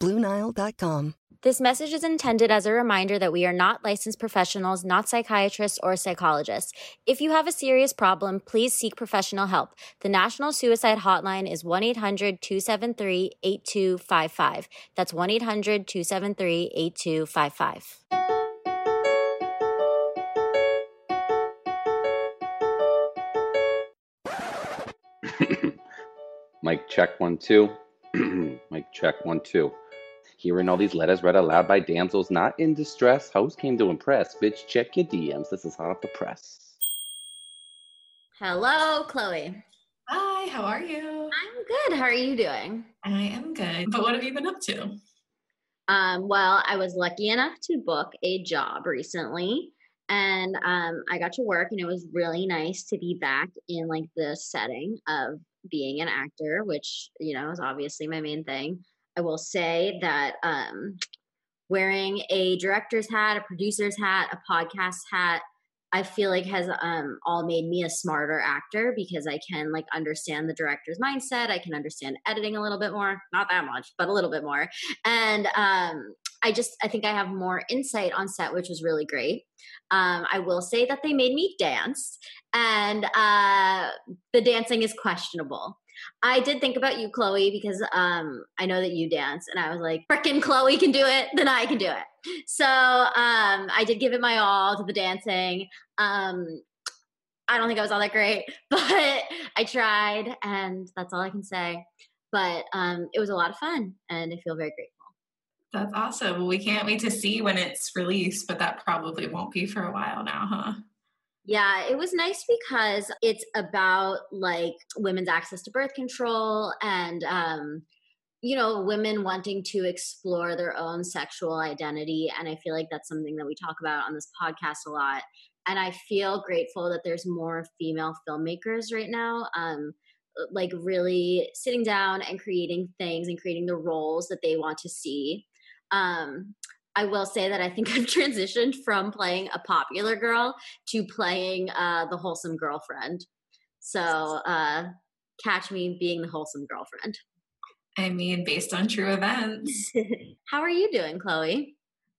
BlueNile.com. This message is intended as a reminder that we are not licensed professionals, not psychiatrists or psychologists. If you have a serious problem, please seek professional help. The National Suicide Hotline is 1 800 273 8255. That's 1 800 273 8255. Mic check one, two. Mic, check one, two. Hearing all these letters read aloud by damsels not in distress. Host came to impress. Bitch, check your DMs. This is hot off the press. Hello, Chloe. Hi, how are you? I'm good. How are you doing? I am good. But what have you been up to? Um, well, I was lucky enough to book a job recently and um, I got to work and it was really nice to be back in like the setting of being an actor, which, you know, is obviously my main thing. I will say that um, wearing a director's hat, a producer's hat, a podcast hat, I feel like has um, all made me a smarter actor because I can like understand the director's mindset. I can understand editing a little bit more, not that much, but a little bit more. And um, I just I think I have more insight on set, which was really great. Um, I will say that they made me dance, and uh, the dancing is questionable. I did think about you, Chloe, because um, I know that you dance, and I was like, "Frickin' Chloe can do it, then I can do it." So um, I did give it my all to the dancing. Um, I don't think I was all that great, but I tried, and that's all I can say. But um, it was a lot of fun, and I feel very grateful. That's awesome. We can't wait to see when it's released, but that probably won't be for a while now, huh? Yeah, it was nice because it's about like women's access to birth control and um you know, women wanting to explore their own sexual identity and I feel like that's something that we talk about on this podcast a lot. And I feel grateful that there's more female filmmakers right now um like really sitting down and creating things and creating the roles that they want to see. Um I will say that I think I've transitioned from playing a popular girl to playing uh, the wholesome girlfriend. So uh, catch me being the wholesome girlfriend. I mean, based on true events. How are you doing, Chloe?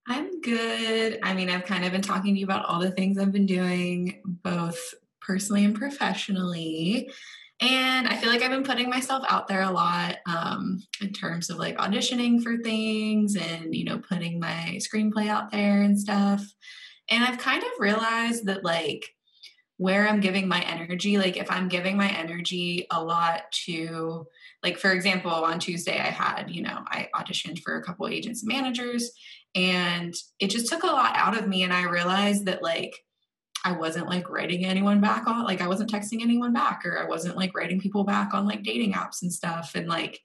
I'm good. I mean, I've kind of been talking to you about all the things I've been doing, both personally and professionally. And I feel like I've been putting myself out there a lot um, in terms of like auditioning for things and, you know, putting my screenplay out there and stuff. And I've kind of realized that like where I'm giving my energy, like if I'm giving my energy a lot to, like, for example, on Tuesday, I had, you know, I auditioned for a couple agents and managers and it just took a lot out of me. And I realized that like, I wasn't like writing anyone back on like I wasn't texting anyone back or I wasn't like writing people back on like dating apps and stuff and like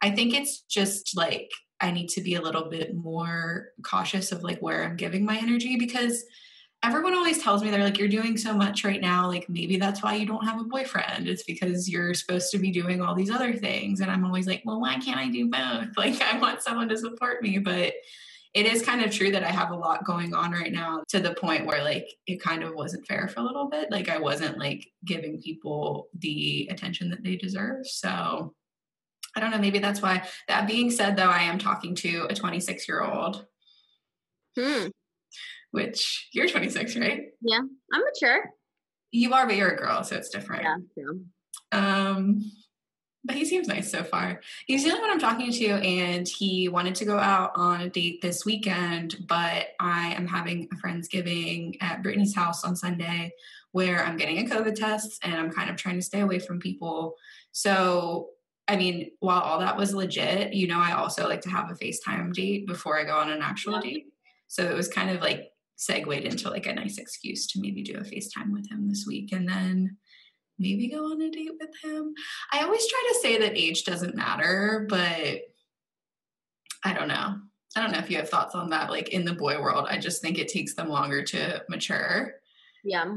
I think it's just like I need to be a little bit more cautious of like where I'm giving my energy because everyone always tells me they're like you're doing so much right now like maybe that's why you don't have a boyfriend. It's because you're supposed to be doing all these other things. And I'm always like well why can't I do both? Like I want someone to support me. But it is kind of true that I have a lot going on right now to the point where like it kind of wasn't fair for a little bit. Like I wasn't like giving people the attention that they deserve. So I don't know, maybe that's why. That being said though, I am talking to a 26 year old. Hmm. Which you're 26, right? Yeah, I'm mature. You are, but you're a girl, so it's different. Yeah, true. Um, but he seems nice so far. He's the only one I'm talking to, and he wanted to go out on a date this weekend, but I am having a Friendsgiving at Brittany's house on Sunday where I'm getting a COVID test and I'm kind of trying to stay away from people. So, I mean, while all that was legit, you know, I also like to have a FaceTime date before I go on an actual yeah. date. So it was kind of like segued into like a nice excuse to maybe do a FaceTime with him this week. And then maybe go on a date with him. I always try to say that age doesn't matter, but I don't know. I don't know if you have thoughts on that. Like in the boy world, I just think it takes them longer to mature. Yeah.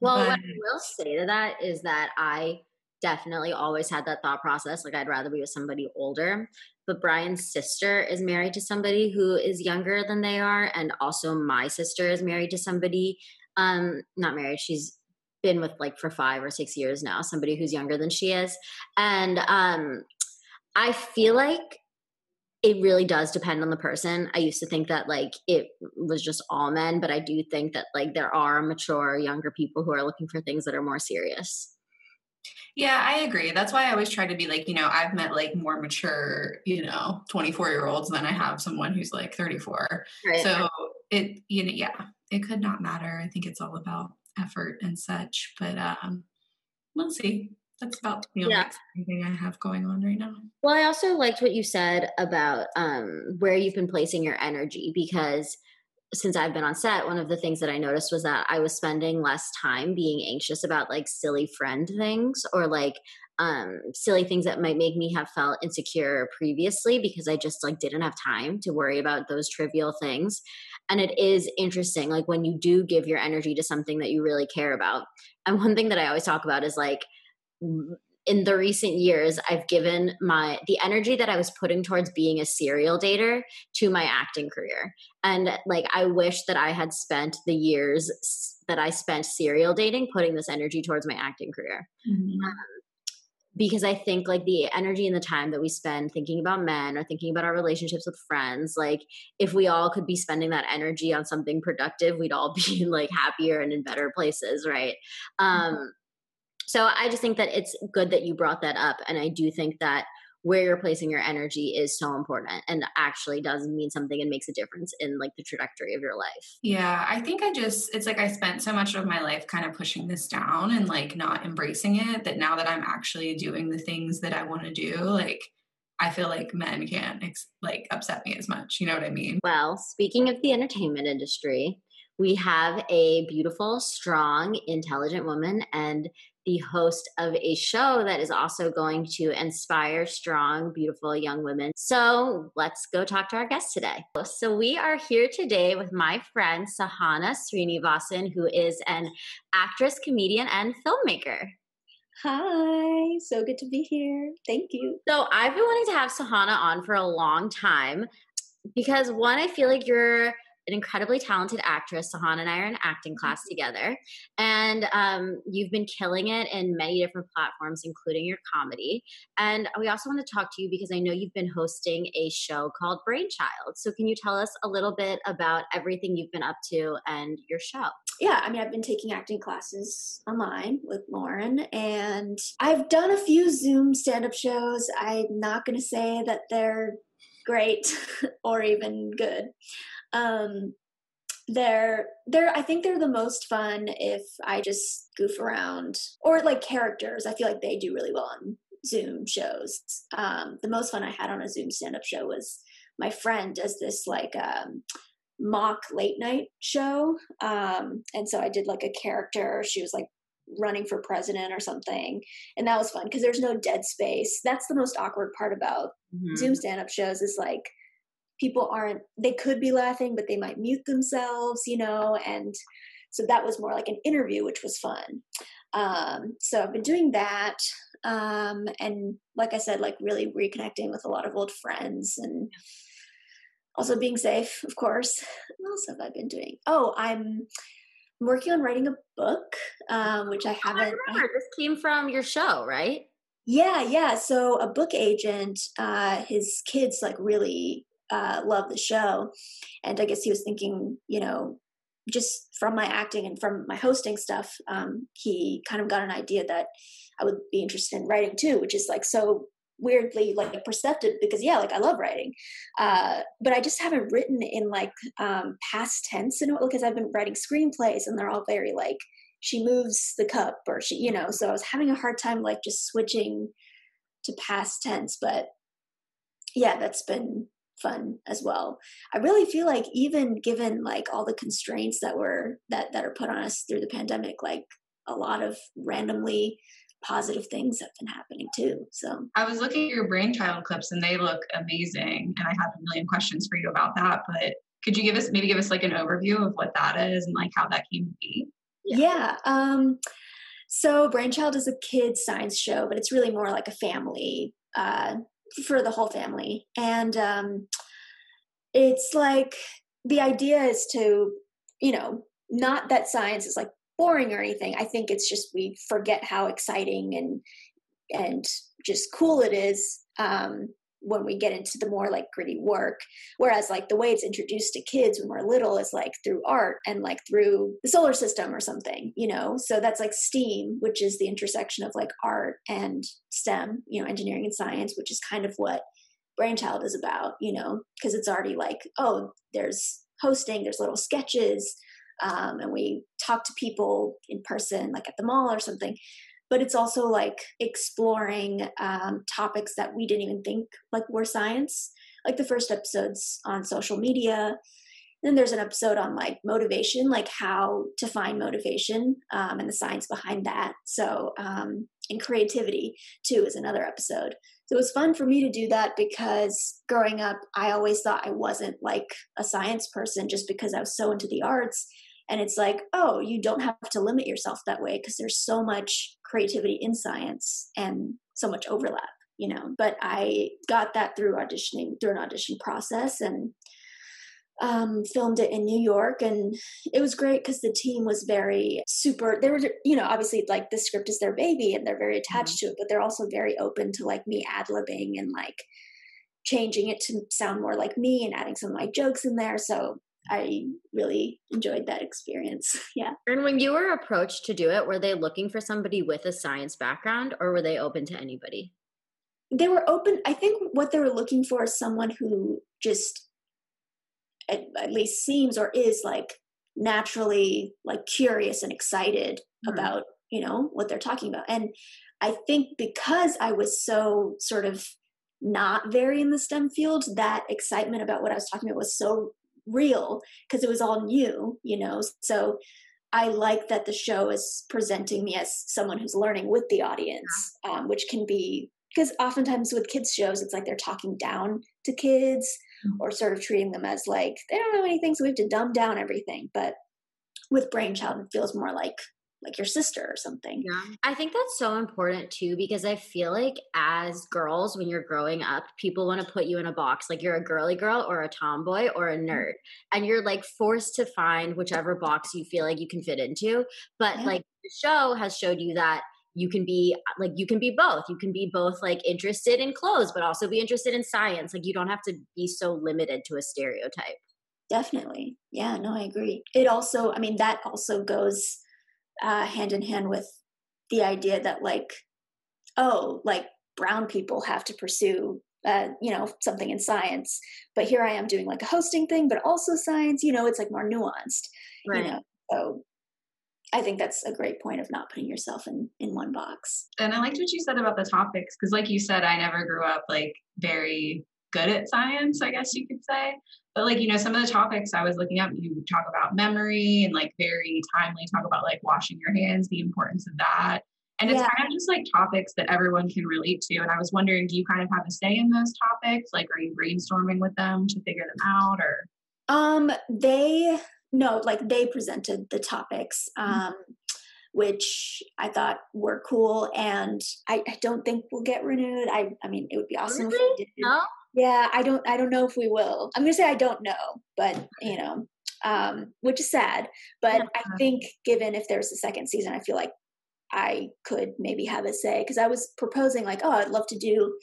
Well, but, what I will say to that is that I definitely always had that thought process. Like I'd rather be with somebody older. But Brian's sister is married to somebody who is younger than they are, and also my sister is married to somebody um not married. She's been with like for 5 or 6 years now, somebody who's younger than she is. And um I feel like it really does depend on the person. I used to think that like it was just all men, but I do think that like there are mature younger people who are looking for things that are more serious. Yeah, I agree. That's why I always try to be like, you know, I've met like more mature, you know, 24 year olds than I have someone who's like 34. Right. So it, you know, yeah, it could not matter. I think it's all about effort and such, but um, we'll see. That's about the only yeah. thing I have going on right now. Well, I also liked what you said about um, where you've been placing your energy because since I've been on set, one of the things that I noticed was that I was spending less time being anxious about like silly friend things or like um silly things that might make me have felt insecure previously because I just like didn't have time to worry about those trivial things. And it is interesting like when you do give your energy to something that you really care about. And one thing that I always talk about is like in the recent years i've given my the energy that i was putting towards being a serial dater to my acting career and like i wish that i had spent the years that i spent serial dating putting this energy towards my acting career mm-hmm. um, because i think like the energy and the time that we spend thinking about men or thinking about our relationships with friends like if we all could be spending that energy on something productive we'd all be like happier and in better places right mm-hmm. um so I just think that it's good that you brought that up. And I do think that where you're placing your energy is so important and actually does mean something and makes a difference in like the trajectory of your life. Yeah, I think I just it's like I spent so much of my life kind of pushing this down and like not embracing it that now that I'm actually doing the things that I want to do, like I feel like men can't ex- like upset me as much. You know what I mean? Well, speaking of the entertainment industry, we have a beautiful, strong, intelligent woman, and the host of a show that is also going to inspire strong, beautiful young women. So let's go talk to our guest today. So we are here today with my friend Sahana Srinivasan, who is an actress, comedian, and filmmaker. Hi, so good to be here. Thank you. So I've been wanting to have Sahana on for a long time because one, I feel like you're an incredibly talented actress. Sahan and I are in acting class mm-hmm. together, and um, you've been killing it in many different platforms, including your comedy. And we also want to talk to you because I know you've been hosting a show called Brainchild. So, can you tell us a little bit about everything you've been up to and your show? Yeah, I mean, I've been taking acting classes online with Lauren, and I've done a few Zoom stand up shows. I'm not going to say that they're great or even good um they're they're i think they're the most fun if i just goof around or like characters. I feel like they do really well on zoom shows. Um the most fun i had on a zoom stand-up show was my friend does this like um mock late night show. Um and so i did like a character. She was like running for president or something. And that was fun because there's no dead space. That's the most awkward part about mm-hmm. zoom stand-up shows is like people aren't they could be laughing but they might mute themselves you know and so that was more like an interview which was fun. Um, so i've been doing that um, and like i said like really reconnecting with a lot of old friends and also being safe of course. What else have i been doing? Oh i'm working on writing a book um, which i haven't I remember. I, this came from your show right? Yeah yeah. So a book agent uh, his kids like really uh, love the show. And I guess he was thinking, you know, just from my acting and from my hosting stuff, um, he kind of got an idea that I would be interested in writing too, which is like so weirdly like perceptive because yeah like i love writing uh but i just haven't written in like um past tense and because i've been writing screenplays and they're all very like she moves the cup or she you know so i was having a hard time like just switching to past tense but yeah that's been fun as well. I really feel like even given like all the constraints that were that that are put on us through the pandemic, like a lot of randomly positive things have been happening too. So I was looking at your brainchild clips and they look amazing. And I have a million questions for you about that. But could you give us maybe give us like an overview of what that is and like how that came to be? Yeah. yeah um, so Brainchild is a kids science show, but it's really more like a family uh, for the whole family. And um, it's like the idea is to, you know, not that science is like boring or anything. I think it's just we forget how exciting and and just cool it is um, when we get into the more like gritty work. Whereas like the way it's introduced to kids when we're little is like through art and like through the solar system or something, you know? So that's like STEAM, which is the intersection of like art and STEM, you know, engineering and science, which is kind of what Brainchild is about, you know, because it's already like, oh, there's hosting, there's little sketches, um, and we talk to people in person, like at the mall or something but it's also like exploring um, topics that we didn't even think like were science. Like the first episodes on social media then there's an episode on like motivation like how to find motivation um, and the science behind that. So um, and creativity too is another episode. So it was fun for me to do that because growing up i always thought i wasn't like a science person just because i was so into the arts and it's like oh you don't have to limit yourself that way because there's so much creativity in science and so much overlap you know but i got that through auditioning through an audition process and um, filmed it in New York, and it was great because the team was very super. They were, you know, obviously like the script is their baby, and they're very attached mm-hmm. to it, but they're also very open to like me ad libbing and like changing it to sound more like me and adding some of my jokes in there. So I really enjoyed that experience. Yeah. And when you were approached to do it, were they looking for somebody with a science background or were they open to anybody? They were open. I think what they were looking for is someone who just at, at least seems or is like naturally like curious and excited mm-hmm. about, you know, what they're talking about. And I think because I was so sort of not very in the STEM field, that excitement about what I was talking about was so real because it was all new, you know. So I like that the show is presenting me as someone who's learning with the audience, um, which can be because oftentimes with kids shows, it's like they're talking down to kids mm-hmm. or sort of treating them as like they don't know anything, so we have to dumb down everything. But with Brainchild, it feels more like like your sister or something. Yeah. I think that's so important too because I feel like as girls when you're growing up, people want to put you in a box like you're a girly girl or a tomboy or a mm-hmm. nerd. And you're like forced to find whichever box you feel like you can fit into. But yeah. like the show has showed you that you can be like you can be both you can be both like interested in clothes but also be interested in science like you don't have to be so limited to a stereotype definitely yeah no i agree it also i mean that also goes uh, hand in hand with the idea that like oh like brown people have to pursue uh, you know something in science. But here i am doing like a hosting thing but also science you know it's like more nuanced right. you know? So i think that's a great point of not putting yourself in in one box. And i liked what you said about the topics because like you said i never grew up like very good at science i guess you could say but like you know some of the topics i was looking up you talk about memory and like very timely talk about like washing your hands the importance of that and it's yeah. kind of just like topics that everyone can relate to and i was wondering do you kind of have a say in those topics like are you brainstorming with them to figure them out or um they no like they presented the topics mm-hmm. um mm-hmm. which i thought were cool and I, I, don't think we'll get renewed i i mean it would be awesome really? if we did no? Yeah, I don't I don't know if we will. I'm gonna say I don't know, but you know, um, which is sad. But yeah. I think given if there's a second season, I feel like I could maybe have a say because I was proposing like, oh, I'd love to do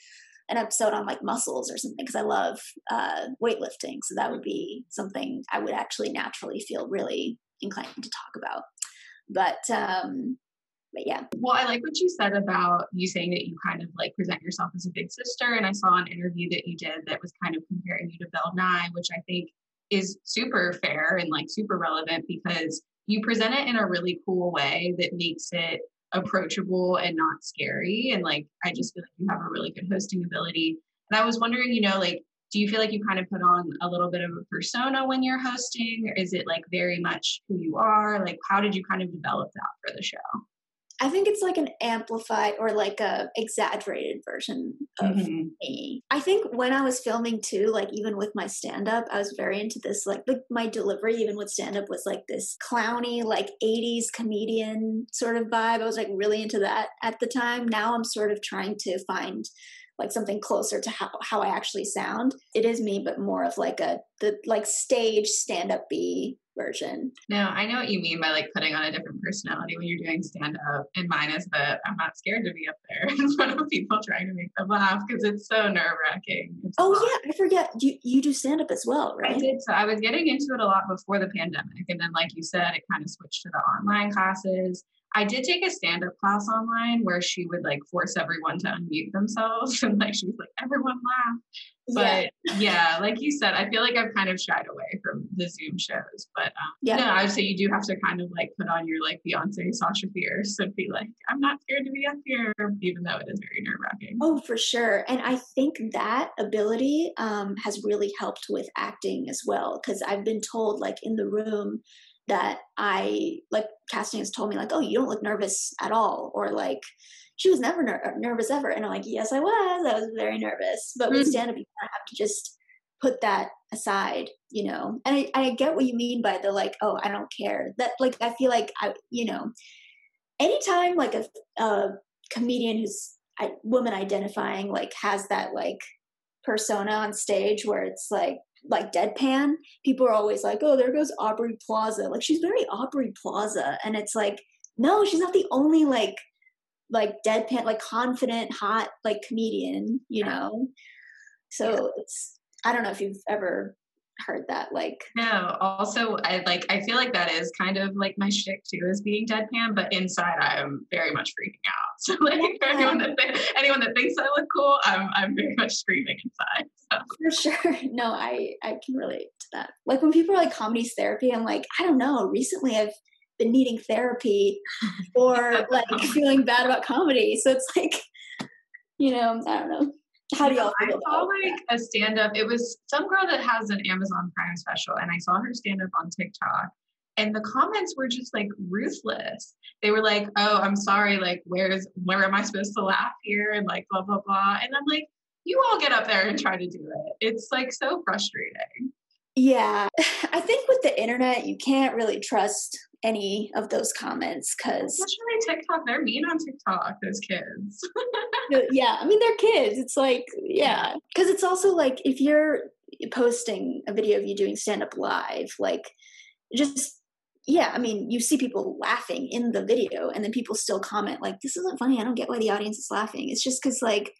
an episode on like muscles or something because I love uh, weightlifting. So that would be something I would actually naturally feel really inclined to talk about. But um, but yeah. Well, I like what you said about you saying that you kind of like present yourself as a big sister. And I saw an interview that you did that was kind of comparing you to Bill Nye, which I think is super fair and like super relevant because you present it in a really cool way that makes it approachable and not scary. And like, I just feel like you have a really good hosting ability. And I was wondering, you know, like, do you feel like you kind of put on a little bit of a persona when you're hosting? Or is it like very much who you are? Like, how did you kind of develop that for the show? I think it's like an amplified or like a exaggerated version of Mhm. me. I think when I was filming too, like even with my stand up, I was very into this like my delivery even with stand up was like this clowny like 80s comedian sort of vibe. I was like really into that at the time. Now I'm sort of trying to find like something closer to how, how I actually sound. It is me, but more of like a the like stage stand up B version. No, I know what you mean by like putting on a different personality when you're doing stand up. And mine is that I'm not scared to be up there in front of people trying to make them laugh because it's so nerve wracking. Oh yeah, I forget. You you do stand up as well, right? I did. So I was getting into it a lot before the pandemic. And then, like you said, it kind of switched to the online classes. I did take a stand up class online where she would like force everyone to unmute themselves. And like she was like, everyone laugh. Yeah. But yeah, like you said, I feel like I've kind of shied away from the Zoom shows. But um, Yeah. no, I would say you do have to kind of like put on your like Beyonce, Sasha Fierce and be like, I'm not scared to be up here, even though it is very nerve wracking. Oh, for sure. And I think that ability um, has really helped with acting as well. Because I've been told, like in the room, that I like casting has told me, like, oh, you don't look nervous at all, or like she was never ner- nervous ever. And I'm like, yes, I was. I was very nervous. But with Mhm. stand up, you kind of have to just put that aside, you know. And I, I get what you mean by the like, oh, I don't care. That like I feel like I, you know, anytime like a, a comedian who's I, woman identifying like has that like persona on stage where it's like like deadpan people are always like oh there goes aubrey plaza like she's very aubrey plaza and it's like no she's not the only like like deadpan like confident hot like comedian you know so it's i don't know if you've ever heard that like No, also I like I feel like that is kind of like my shtick too, is being deadpan, but inside I'm very much freaking out. So like for anyone that thi- anyone that thinks I look cool, I'm I'm very much screaming inside. So For sure. No, I I can relate to that. Like when people are like comedy's therapy, I'm like, I don't know. Recently, I've been needing therapy or like feeling bad about comedy. So it's like, you know, I don't know. How do y'all I saw like a stand up. It was some girl that has an Amazon Prime special, and I saw her stand up on TikTok. And the comments were just like ruthless. They were like, "Oh, I'm sorry. Like, where's where am I supposed to laugh here?" And like blah blah blah. And I'm like, "You all get up there and try to do it. It's like so frustrating." Yeah, I think with the internet, you can't really trust any of those comments because Especially TikTok, they're mean on TikTok. Those kids. yeah, I mean they're kids. It's like yeah, because it's also like if you're posting a video of you doing stand up live, like just yeah, I mean you see people laughing in the video, and then people still comment like this isn't funny. I don't get why the audience is laughing. It's just because like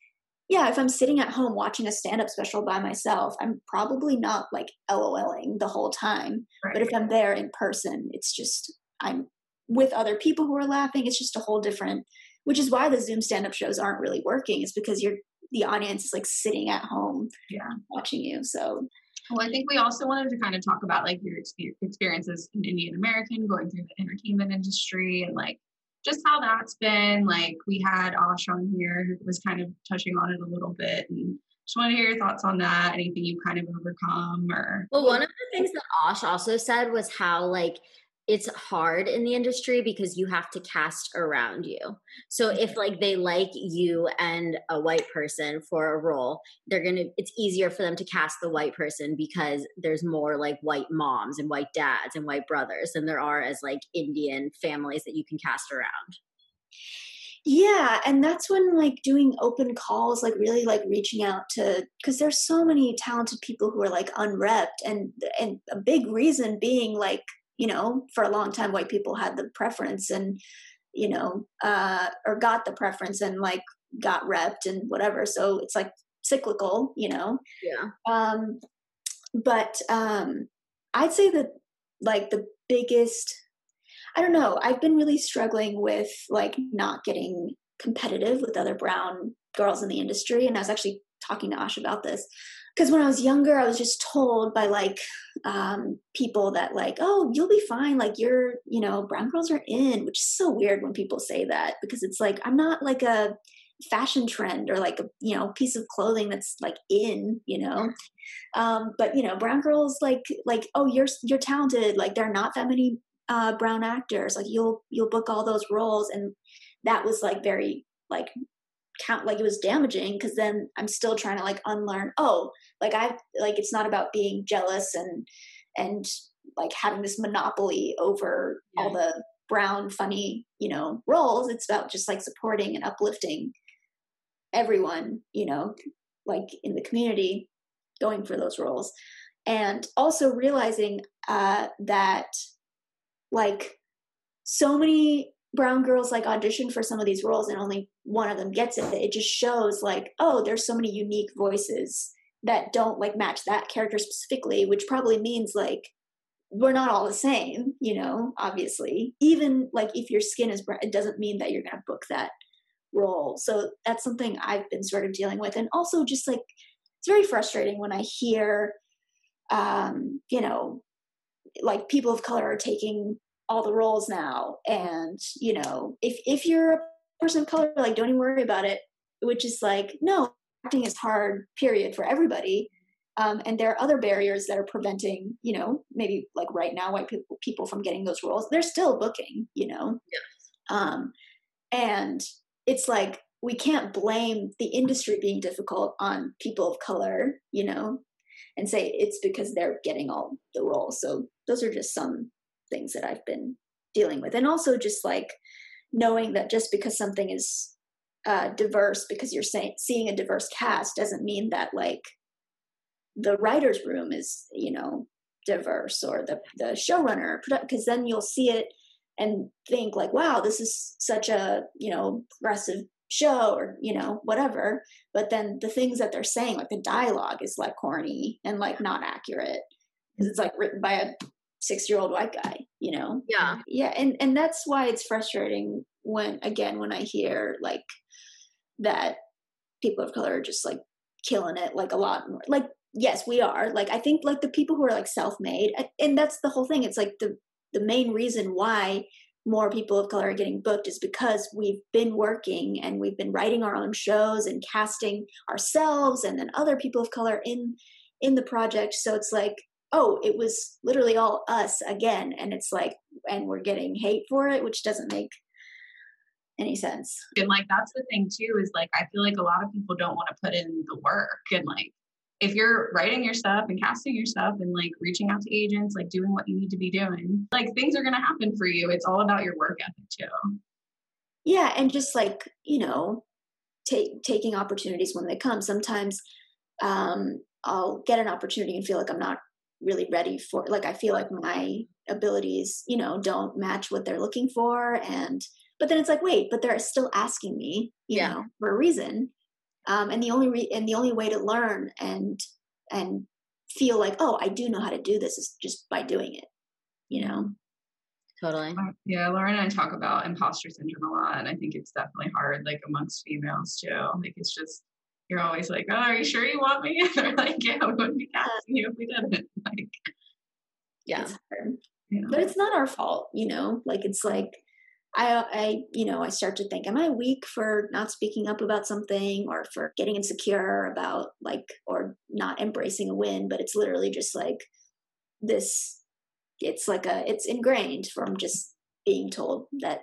yeah, if I'm sitting at home watching a stand up special by myself, I'm probably not like LOLing the whole time. But if I'm there in person, it's just I'm with other people who are laughing. It's just a whole different, which is why the Zoom stand up shows aren't really working, is because you're the audience is like sitting at home Yeah. watching you. So Well, I think we also wanted to kind of talk about like your expe- experiences in Indian American, going through the entertainment industry, and like just how that's been. Like we had Ash on here who was kind of touching on it a little bit, and just want to hear your thoughts on that. Anything you kind of overcome, or Well, one of the things that Ash also said was how like it's hard in the industry because you have to cast around you. So if mm-hmm. like they like you and a white person for a role, they're going to it's easier for them to cast the white person because there's more like white moms and white dads and white brothers than there are as like Indian families that you can cast around. yeah, and that's when like doing open calls, like really like reaching out to because there's so many talented people who are like unrepped, and and a big reason being like you know for a long time white people had the preference and you know uh or got the preference and like got repped and whatever. So it's like cyclical you know? Yeah. um but um i'd say that like the biggest i don't know i've been really struggling with like not getting competitive with other brown girls in the industry. And i was actually talking to ash about this because when i was younger i was just told by like um people that like oh you'll be fine like you're you know brown girls are in which is so weird when people say that because it's like i'm not like a fashion trend or like a you know piece of clothing that's like in you know? Um but you know brown girls like like oh you're you're talented like there are not that many uh brown actors like you'll you'll book all those roles and that was like very like count like it was damaging because then i'm still trying to like unlearn oh like i like it's not about being jealous and and like having this monopoly over yeah. all the brown funny you know roles it's about just like supporting and uplifting everyone you know like in the community going for those roles and also realizing uh that like so many brown girls like audition for some of these roles and only one of them gets it it just shows like oh there's so many unique voices that don't like match that character specifically which probably means like we're not all the same you know obviously. Even like if your skin is brown it doesn't mean that you're going to book that role. So that's something i've been sort of dealing with. And also just like it's very frustrating when i hear um you know like people of color are taking all the roles now. And you know if if you're a person of color like don't even worry about it which is like no acting is hard period for everybody. Um, and there are other barriers that are preventing you know maybe like right now white people people from getting those roles. They're still booking you know? Yeah. um, and it's like we can't blame the industry being difficult on people of color you know and say it's because they're getting all the roles. So those are just some things that I've been dealing with. And also just like knowing that just because something is uh, diverse, because you're seeing a diverse cast doesn't mean that like the writer's room is, you know, diverse or the, the showrunner, because then you'll see it and think like, wow, this is such a, you know, progressive show or you know whatever but then the things that they're saying like the dialogue is like corny and like not accurate because it's like written by a six year old white guy you know? Yeah. Yeah and and that's why it's frustrating when again when i hear like that people of color are just like killing it like a lot more like yes we are like i think like the people who are like self-made and that's the whole thing it's like the the main reason why more people of color are getting booked is because we've been working and we've been writing our own shows and casting ourselves and then other people of color in in the project so it's like oh, it was literally all us again. And it's like, and we're getting hate for it, which doesn't make any sense. And like, that's the thing too, is like, I feel like a lot of people don't want to put in the work. And like, if you're writing your stuff and casting your stuff and like reaching out to agents, like doing what you need to be doing, like things are going to happen for you. It's all about your work ethic too. Yeah. And just like, you know, take, taking opportunities when they come. Sometimes um, I'll get an opportunity and feel like I'm not really ready for like i feel like my abilities you know don't match what they're looking for and but then it's like wait but they're still asking me you yeah. know for a reason. Um and the only re- and the only way to learn and and feel like oh i do know how to do this is just by doing it you know? Totally. Yeah lauren and i talk about imposter syndrome a lot and i think it's definitely hard like amongst females too. Like it's just you're always like, "Oh, are you sure you want me?" And they're like, "Yeah, we wouldn't be casting you if we didn't." Like, yeah, it's yeah. but it's not our fault, you know. Like it's like I, I, you know, I start to think, am I weak for not speaking up about something or for getting insecure about like or not embracing a win? But it's literally just like this. It's like a, it's ingrained from just being told that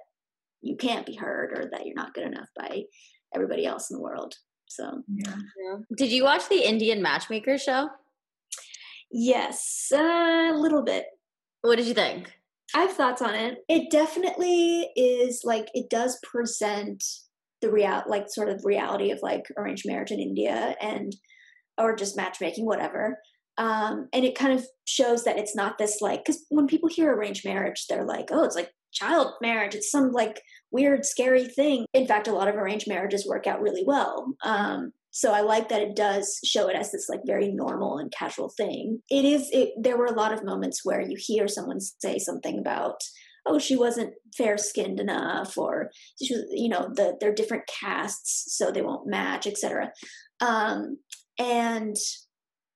you can't be heard or that you're not good enough by everybody else in the world. So, yeah. yeah. Did you watch the Indian Matchmaker show? Yes, a little bit. What did you think? I have thoughts on it. It definitely is like it does present the real like sort of reality of like arranged marriage in India and or just matchmaking, whatever. Um, and it kind of shows that it's not this like because when people hear arranged marriage, they're like, oh, it's like child marriage. It's some like weird, scary thing. In fact, a lot of arranged marriages work out really well. Um, so I like that it does show it as this like very normal and casual thing. It is. It, there were a lot of moments where you hear someone say something about, "Oh, she wasn't fair skinned enough," or you know, the they're different castes, so they won't match, etc. Um, and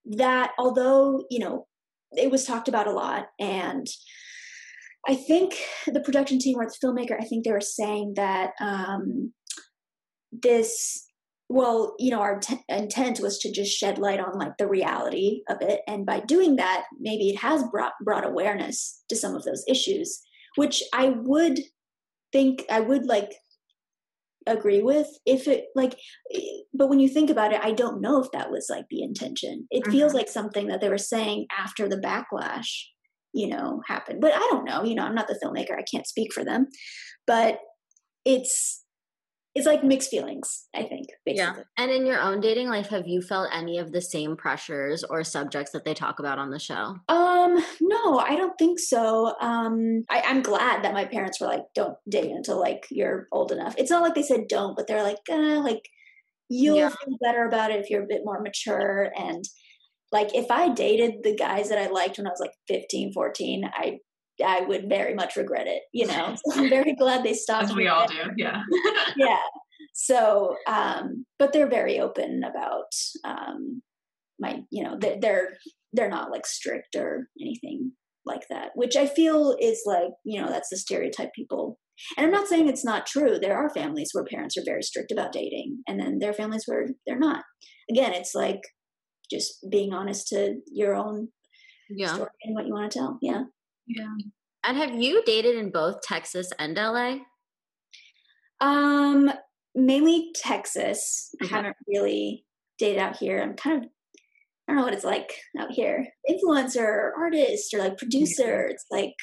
that, although you know, it was talked about a lot, and I think the production team or the filmmaker, I think they were saying that um, this, well, you know, our t- intent was to just shed light on like the reality of it, and by doing that, maybe it has brought brought awareness to some of those issues, which I would think I would like agree with if it like but when you think about it i don't know if that was like the intention it mm-hmm. feels like something that they were saying after the backlash you know happened but i don't know you know i'm not the filmmaker i can't speak for them. But it's it's like mixed feelings i think basically. yeah and in your own dating life have you felt any of the same pressures or subjects that they talk about on the show? Um no i don't think so. Um I, i'm glad that my parents were like don't date until like you're old enough. It's not like they said don't but they're like uh, like you'll yeah. feel better about it if you're a bit more mature and like if i dated the guys that i liked when i was like 15 14 i I would very much regret it, you know. So I'm very glad they stopped. As we all do, yeah. yeah. So, um, but they're very open about um, my, you know, they're, they're they're not like strict or anything like that, which I feel is like, you know, that's the stereotype people. And I'm not saying it's not true. There are families where parents are very strict about dating, and then there are families where they're not. Again, it's like just being honest to your own yeah. story and what you want to tell. Yeah. Yeah. And have you dated in both Texas and LA? Um, mainly Texas. Okay. I haven't really dated out here. I'm kind of I don't know what it's like out here. Influencer or artist or like producer. It's like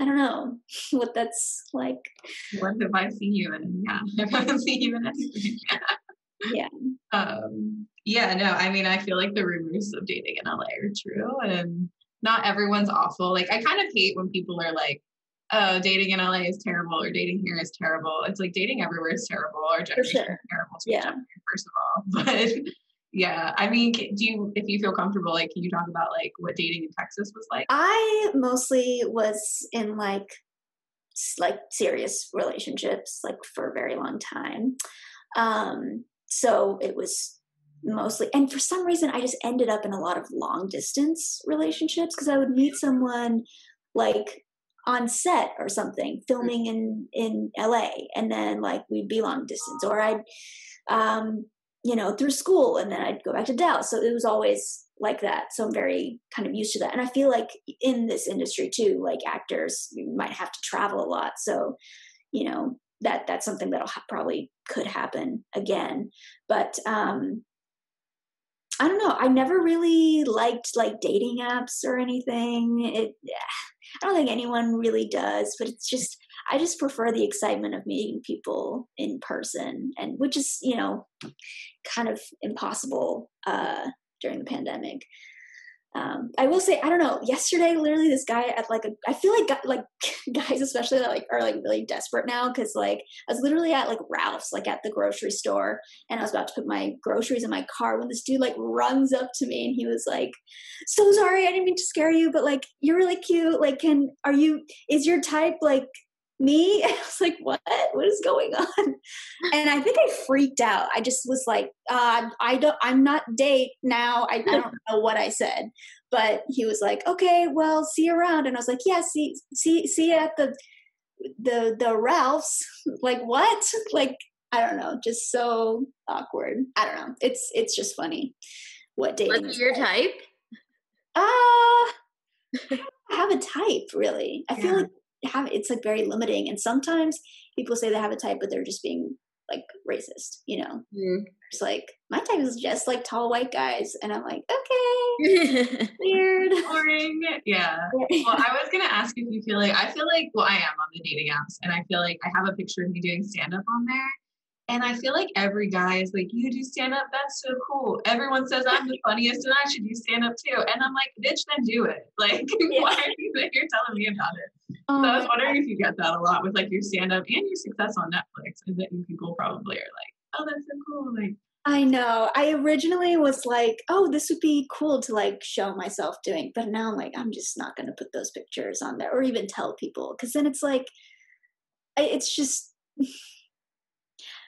I don't know what that's like. What have I seen you in? Yeah. I seen you in anything? yeah. Um yeah, no, I mean I feel like the rumors of dating in LA are true and not everyone's awful. Like I kind of hate when people are like, oh, dating in LA is terrible or dating here is terrible. It's like dating everywhere is terrible or generation sure. is terrible to yeah. first of all. But yeah, I mean, do you, if you feel comfortable, like, can you talk about like what dating in Texas was like? I mostly was in like, like serious relationships, like for a very long time. Um, so it was mostly and for some reason i just ended up in a lot of long distance relationships because i would meet someone like on set or something filming in in la and then like we'd be long distance or i'd um you know through school and then i'd go back to dallas. So it was always like that. So i'm very kind of used to that. And i feel like in this industry too like actors you might have to travel a lot. So you know that that's something that'll ha- probably could happen again but um I don't know. I never really liked like dating apps or anything. It, I don't think anyone really does, but it's just I just prefer the excitement of meeting people in person, and which is you know kind of impossible uh, during the pandemic um, I will say, I don't know. Yesterday, literally, this guy at like a, I feel like like guys, especially that like are like really desperate now because like I was literally at like Ralph's, like at the grocery store, and I was about to put my groceries in my car when this dude like runs up to me and he was like, "So sorry, I didn't mean to scare you, but like you're really cute. Like, can are you? Is your type like me? I was like, what? What is going on? And I think I freaked out. I just was like, uh, I don't, I'm not date now. I, I don't know what I said, but he was like, okay, well, see you around. And I was like, yeah, see, see, see you at the, the, the Ralphs. like what? Like, I don't know, just so awkward. I don't know. It's, it's just funny what dating What's your like. type? Uh, I have a type really. I yeah. feel like have it's like very limiting and sometimes people say they have a type but they're just being like racist you know mm. it's like my type is just like tall white guys and i'm like okay weird boring yeah well i was gonna ask if you feel like i feel like well i am on the dating apps and i feel like i have a picture of me doing stand-up on there and I feel like every guy is like, you do stand up? That's so cool. Everyone says I'm the funniest and I should do stand up too. And I'm like, bitch, then do it. Like, yeah. why are you here telling me about it? So I was um, wondering if you get that a lot with like your stand up and your success on Netflix. Is that people probably are like, oh, that's so cool. Like, I know. I originally was like, oh, this would be cool to like show myself doing, but now I'm like, I'm just not going to put those pictures on there or even tell people because then it's like, it's just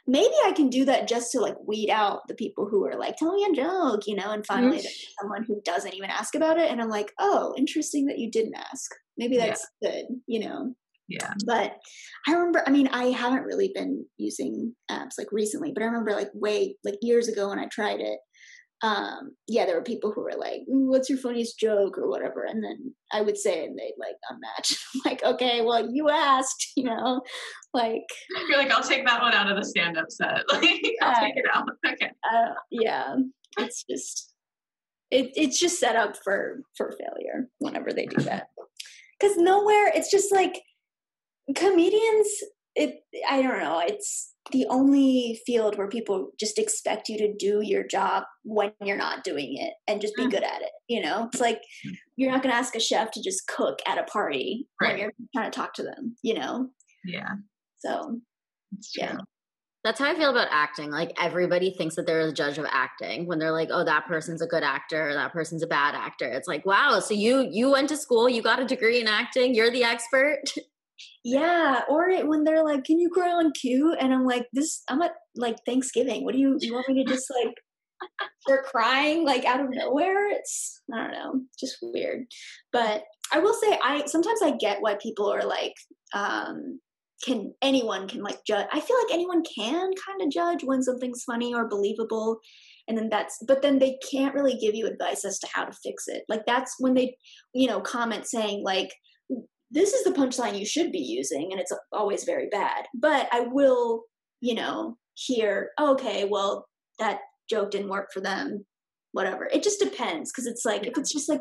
maybe I can do that just to like weed out the people who are like, tell me a joke, you know, and finally mm-hmm. someone who doesn't even ask about it. And I'm like, oh, interesting that you didn't ask. Maybe that's yeah. good, you know? Yeah. But I remember, I mean, I haven't really been using apps like recently, but I remember like way, like years ago when I tried it, um yeah there were people who were like what's your funniest joke or whatever? And then i would say and they'd like unmatch. Like okay well you asked you know like you're like i'll take that one out of the stand-up set. Like i'll uh, take it out. Okay. Uh, yeah. It's just it, it's just set up for for failure whenever they do that. Because nowhere it's just like comedians it i don't know it's the only field where people just expect you to do your job when you're not doing it and just be mm. good at it you know it's like mm. you're not going to ask a chef to just cook at a party right. when you're trying to talk to them you know yeah so yeah that's how I feel about acting. Like everybody thinks that they're a judge of acting when they're like, "Oh, that person's a good actor, or that person's a bad actor." It's like, "Wow, so you you went to school, you got a degree in acting, you're the expert." Yeah, or it, when they're like, "Can you cry on cue?" and I'm like, "This, I'm at like Thanksgiving. What do you you want me to just like start crying like out of nowhere?" It's I don't know, just weird. But I will say, I sometimes I get why people are like, um, can anyone can like judge. I feel like anyone can kind of judge when something's funny or believable and then that's but then they can't really give you advice as to how to fix it like that's when they you know comment saying like this is the punchline you should be using and it's always very bad. But i will you know hear oh, okay well that joke didn't work for them whatever. It just depends because it's like if it's just like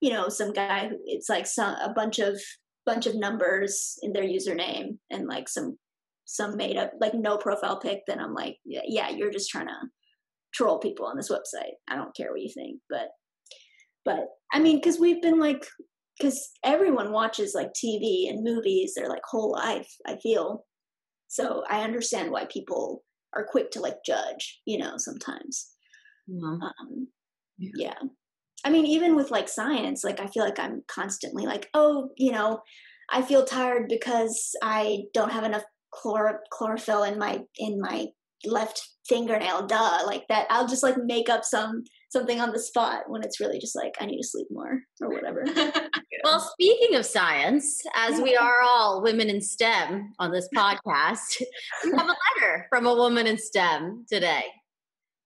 you know some guy it's like some a bunch of bunch of numbers in their username and like some some made up like no profile pic then i'm like yeah, yeah you're just trying to troll people on this website. I don't care what you think. But but i mean because we've been like because everyone watches like TV and movies their like whole life, I feel. So I understand why people are quick to like judge, you know, sometimes. Yeah. Um, yeah. yeah. I mean, even with like science, like I feel like I'm constantly like, oh, you know, I feel tired because I don't have enough chlor- chlorophyll in my in my left fingernail. Duh, like that. I'll just like make up some something on the spot when it's really just like I need to sleep more or whatever. well, speaking of science, as we are all women in STEM on this podcast, we have a letter from a woman in STEM today,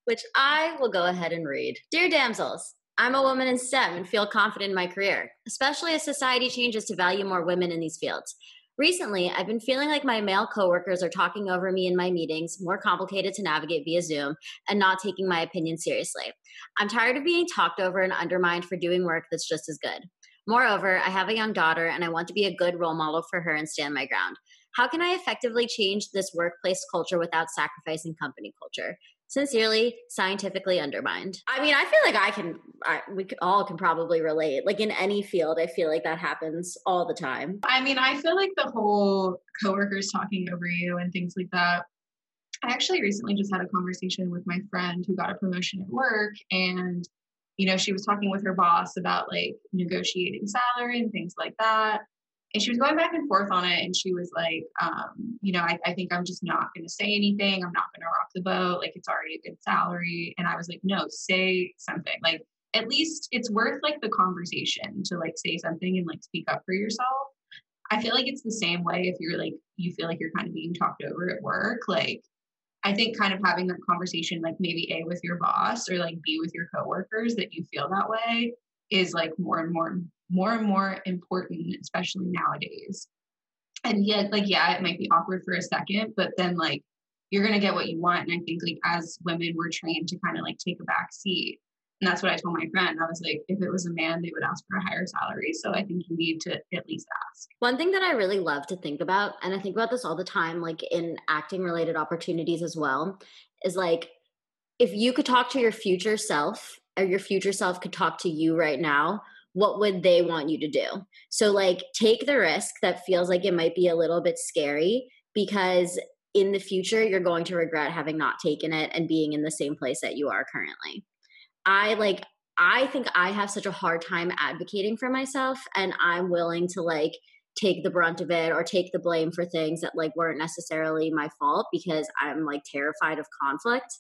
which I will go ahead and read. Dear damsels, I'm a woman in STEM and feel confident in my career, especially as society changes to value more women in these fields. Recently, I've been feeling like my male coworkers are talking over me in my meetings, more complicated to navigate via Zoom, and not taking my opinion seriously. I'm tired of being talked over and undermined for doing work that's just as good. Moreover, I have a young daughter and I want to be a good role model for her and stand my ground. How can I effectively change this workplace culture without sacrificing company culture? Sincerely, scientifically undermined. I mean, I feel like I can, I, we all can probably relate. Like in any field, I feel like that happens all the time. I mean, I feel like the whole coworkers talking over you and things like that. I actually recently just had a conversation with my friend who got a promotion at work and you know, she was talking with her boss about like negotiating salary and things like that and she was going back and forth on it and she was like um, you know I, I think i'm just not going to say anything. I'm not going to rock the boat. Like it's already a good salary. And i was like no say something. Like at least it's worth like the conversation to like say something and like speak up for yourself. I feel like it's the same way if you're like you feel like you're kind of being talked over at work. Like i think kind of having that conversation like maybe a with your boss or like b with your coworkers that you feel that way is like more and more more and more important, especially nowadays. And yet, like, yeah, it might be awkward for a second, but then like you're gonna get what you want. And I think like as women, we're trained to kind of like take a back seat. And that's what I told my friend. I was like, if it was a man, they would ask for a higher salary. So I think you need to at least ask. One thing that I really love to think about, and I think about this all the time, like in acting related opportunities as well, is like if you could talk to your future self or your future self could talk to you right now, what would they want you to do? So, like, take the risk that feels like it might be a little bit scary because in the future, you're going to regret having not taken it and being in the same place that you are currently. I like, I think I have such a hard time advocating for myself, and I'm willing to like take the brunt of it or take the blame for things that like weren't necessarily my fault because I'm like terrified of conflict.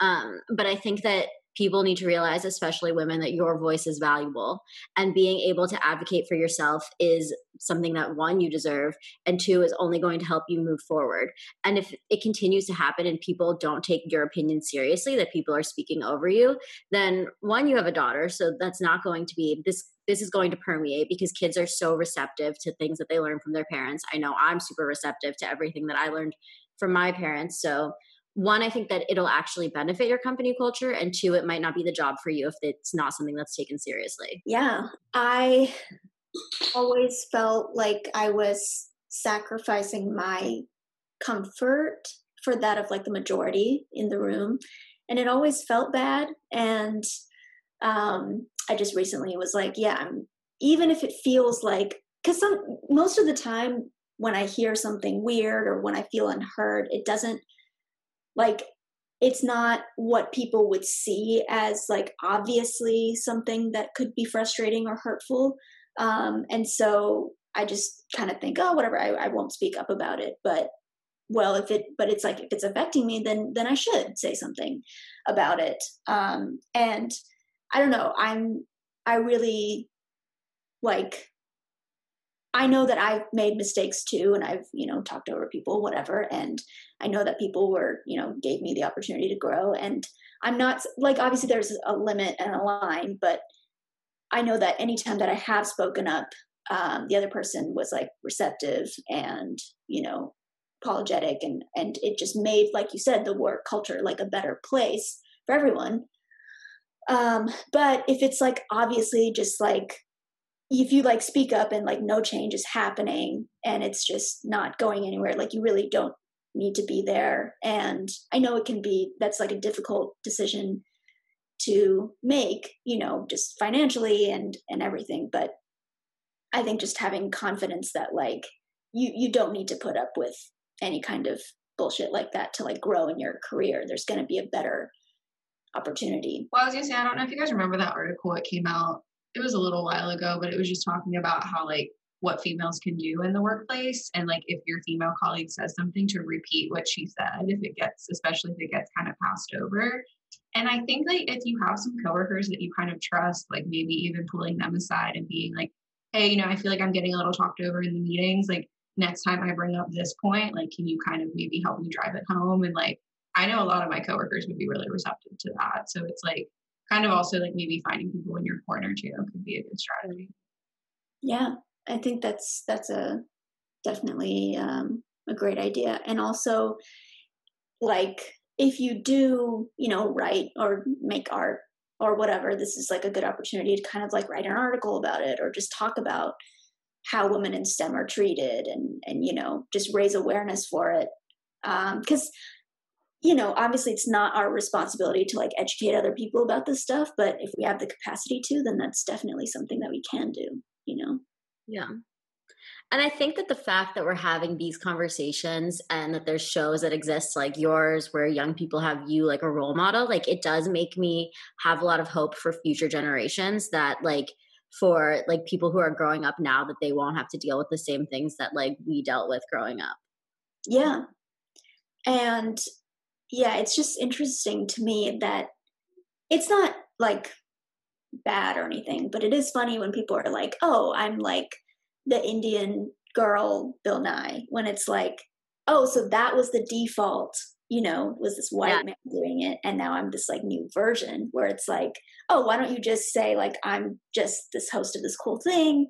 Um, but I think that people need to realize, especially women, that your voice is valuable. And being able to advocate for yourself is something that one, you deserve, and two, is only going to help you move forward. And if it continues to happen and people don't take your opinion seriously, that people are speaking over you, then one, you have a daughter. So that's not going to be this. This is going to permeate because kids are so receptive to things that they learn from their parents. I know I'm super receptive to everything that I learned from my parents. So one, I think that it'll actually benefit your company culture, and two, it might not be the job for you if it's not something that's taken seriously. Yeah, I always felt like I was sacrificing my comfort for that of like the majority in the room, and it always felt bad. And um, I just recently was like, yeah, I'm, even if it feels like because some most of the time when I hear something weird or when I feel unheard, it doesn't like it's not what people would see as like obviously something that could be frustrating or hurtful. Um, and so i just kind of think oh whatever I, I won't speak up about it. But well if it but it's like if it's affecting me then then i should say something about it. Um, and i don't know i'm i really like I know that I've made mistakes too, and I've, you know, talked over people, whatever. And I know that people were, you know, gave me the opportunity to grow. And I'm not like, obviously, there's a limit and a line, but I know that anytime that I have spoken up, um, the other person was like receptive and, you know, apologetic. And, and it just made, like you said, the work culture like a better place for everyone. Um, but if it's like obviously just like if you like speak up and like no change is happening and it's just not going anywhere like you really don't need to be there. And i know it can be that's like a difficult decision to make you know just financially and and everything but i think just having confidence that like you you don't need to put up with any kind of bullshit like that to like grow in your career there's going to be a better opportunity. Well i was gonna say i don't know if you guys remember that article that came out it was a little while ago, but it was just talking about how like what females can do in the workplace and like if your female colleague says something to repeat what she said if it gets especially if it gets kind of passed over. And i think like if you have some coworkers that you kind of trust like maybe even pulling them aside and being like hey you know i feel like i'm getting a little talked over in the meetings like next time i bring up this point like can you kind of maybe help me drive it home? And like i know a lot of my coworkers would be really receptive to that. So it's like kind of also like maybe finding people in your corner too could be a good strategy. Yeah, I think that's that's a definitely um, a great idea, and also like if you do you know write or make art or whatever, this is like a good opportunity to kind of like write an article about it or just talk about how women in STEM are treated and and you know just raise awareness for it because um, you know, obviously it's not our responsibility to like educate other people about this stuff, but if we have the capacity to, then that's definitely something that we can do, you know? Yeah. And I think that the fact that we're having these conversations and that there's shows that exist like yours where young people have you like a role model, like it does make me have a lot of hope for future generations that like for like people who are growing up now that they won't have to deal with the same things that like we dealt with growing up. Yeah. And yeah, it's just interesting to me that it's not like bad or anything, but it is funny when people are like, oh, I'm like the Indian girl Bill Nye, when it's like, oh, so that was the default, you know, was this white yeah. man doing it. And now I'm this like new version where it's like, oh, why don't you just say, like, I'm just this host of this cool thing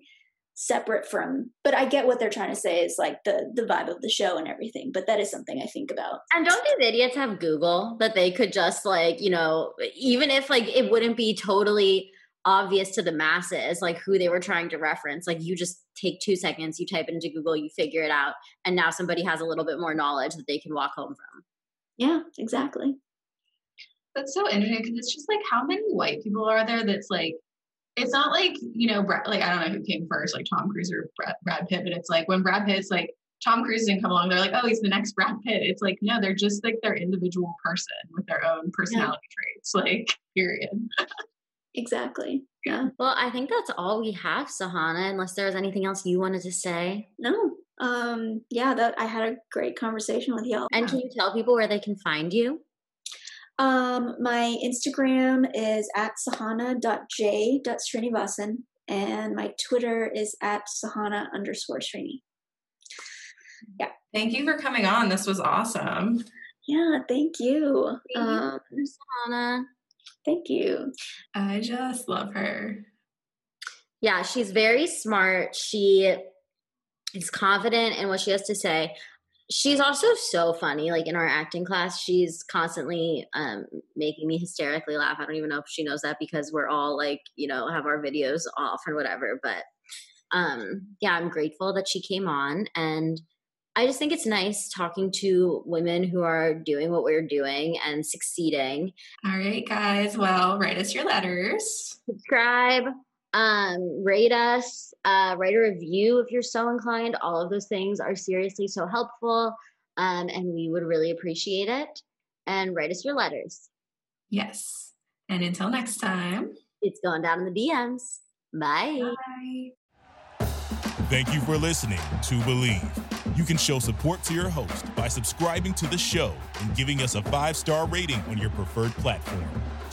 separate from but i get what they're trying to say is like the the vibe of the show and everything but that is something i think about. And don't these idiots have google that they could just like you know even if like it wouldn't be totally obvious to the masses like who they were trying to reference like you just take two seconds you type it into google you figure it out and now somebody has a little bit more knowledge that they can walk home from. Yeah exactly. That's so interesting because it's just like how many white people are there that's like it's not like you know Brad, like I don't know who came first, like Tom Cruise or Brad, Brad Pitt, but it's like when Brad Pitt's like Tom Cruise didn't come along, they're like, oh, he's the next Brad Pitt. It's like no, they're just like their individual person with their own personality yeah. traits. Like period. exactly. Yeah. Well, I think that's all we have, Sahana. Unless there was anything else you wanted to say. No. Um. Yeah. That I had a great conversation with y'all. And can you tell people where they can find you? Um, my Instagram is at sahana.j.srinivasan and my Twitter is at sahana underscore srini. Yeah. Thank you for coming on. This was awesome. Yeah, thank you. Thank um, you, Sahana. Thank you. I just love her. Yeah, she's very smart. She is confident in what she has to say. She's also so funny. Like in our acting class, she's constantly um, making me hysterically laugh. I don't even know if she knows that because we're all like, you know, have our videos off and whatever. But um, yeah, I'm grateful that she came on and I just think it's nice talking to women who are doing what we're doing and succeeding. All right, guys. Well, write us your letters. Subscribe, um, rate us, uh, write a review if you're so inclined. All of those things are seriously so helpful. Um, and we would really appreciate it. And write us your letters. Yes. And until next time, it's going down in the DMs. Bye. Bye. Thank you for listening to Bleav. You can show support to your host by subscribing to the show and giving us a five star rating on your preferred platform.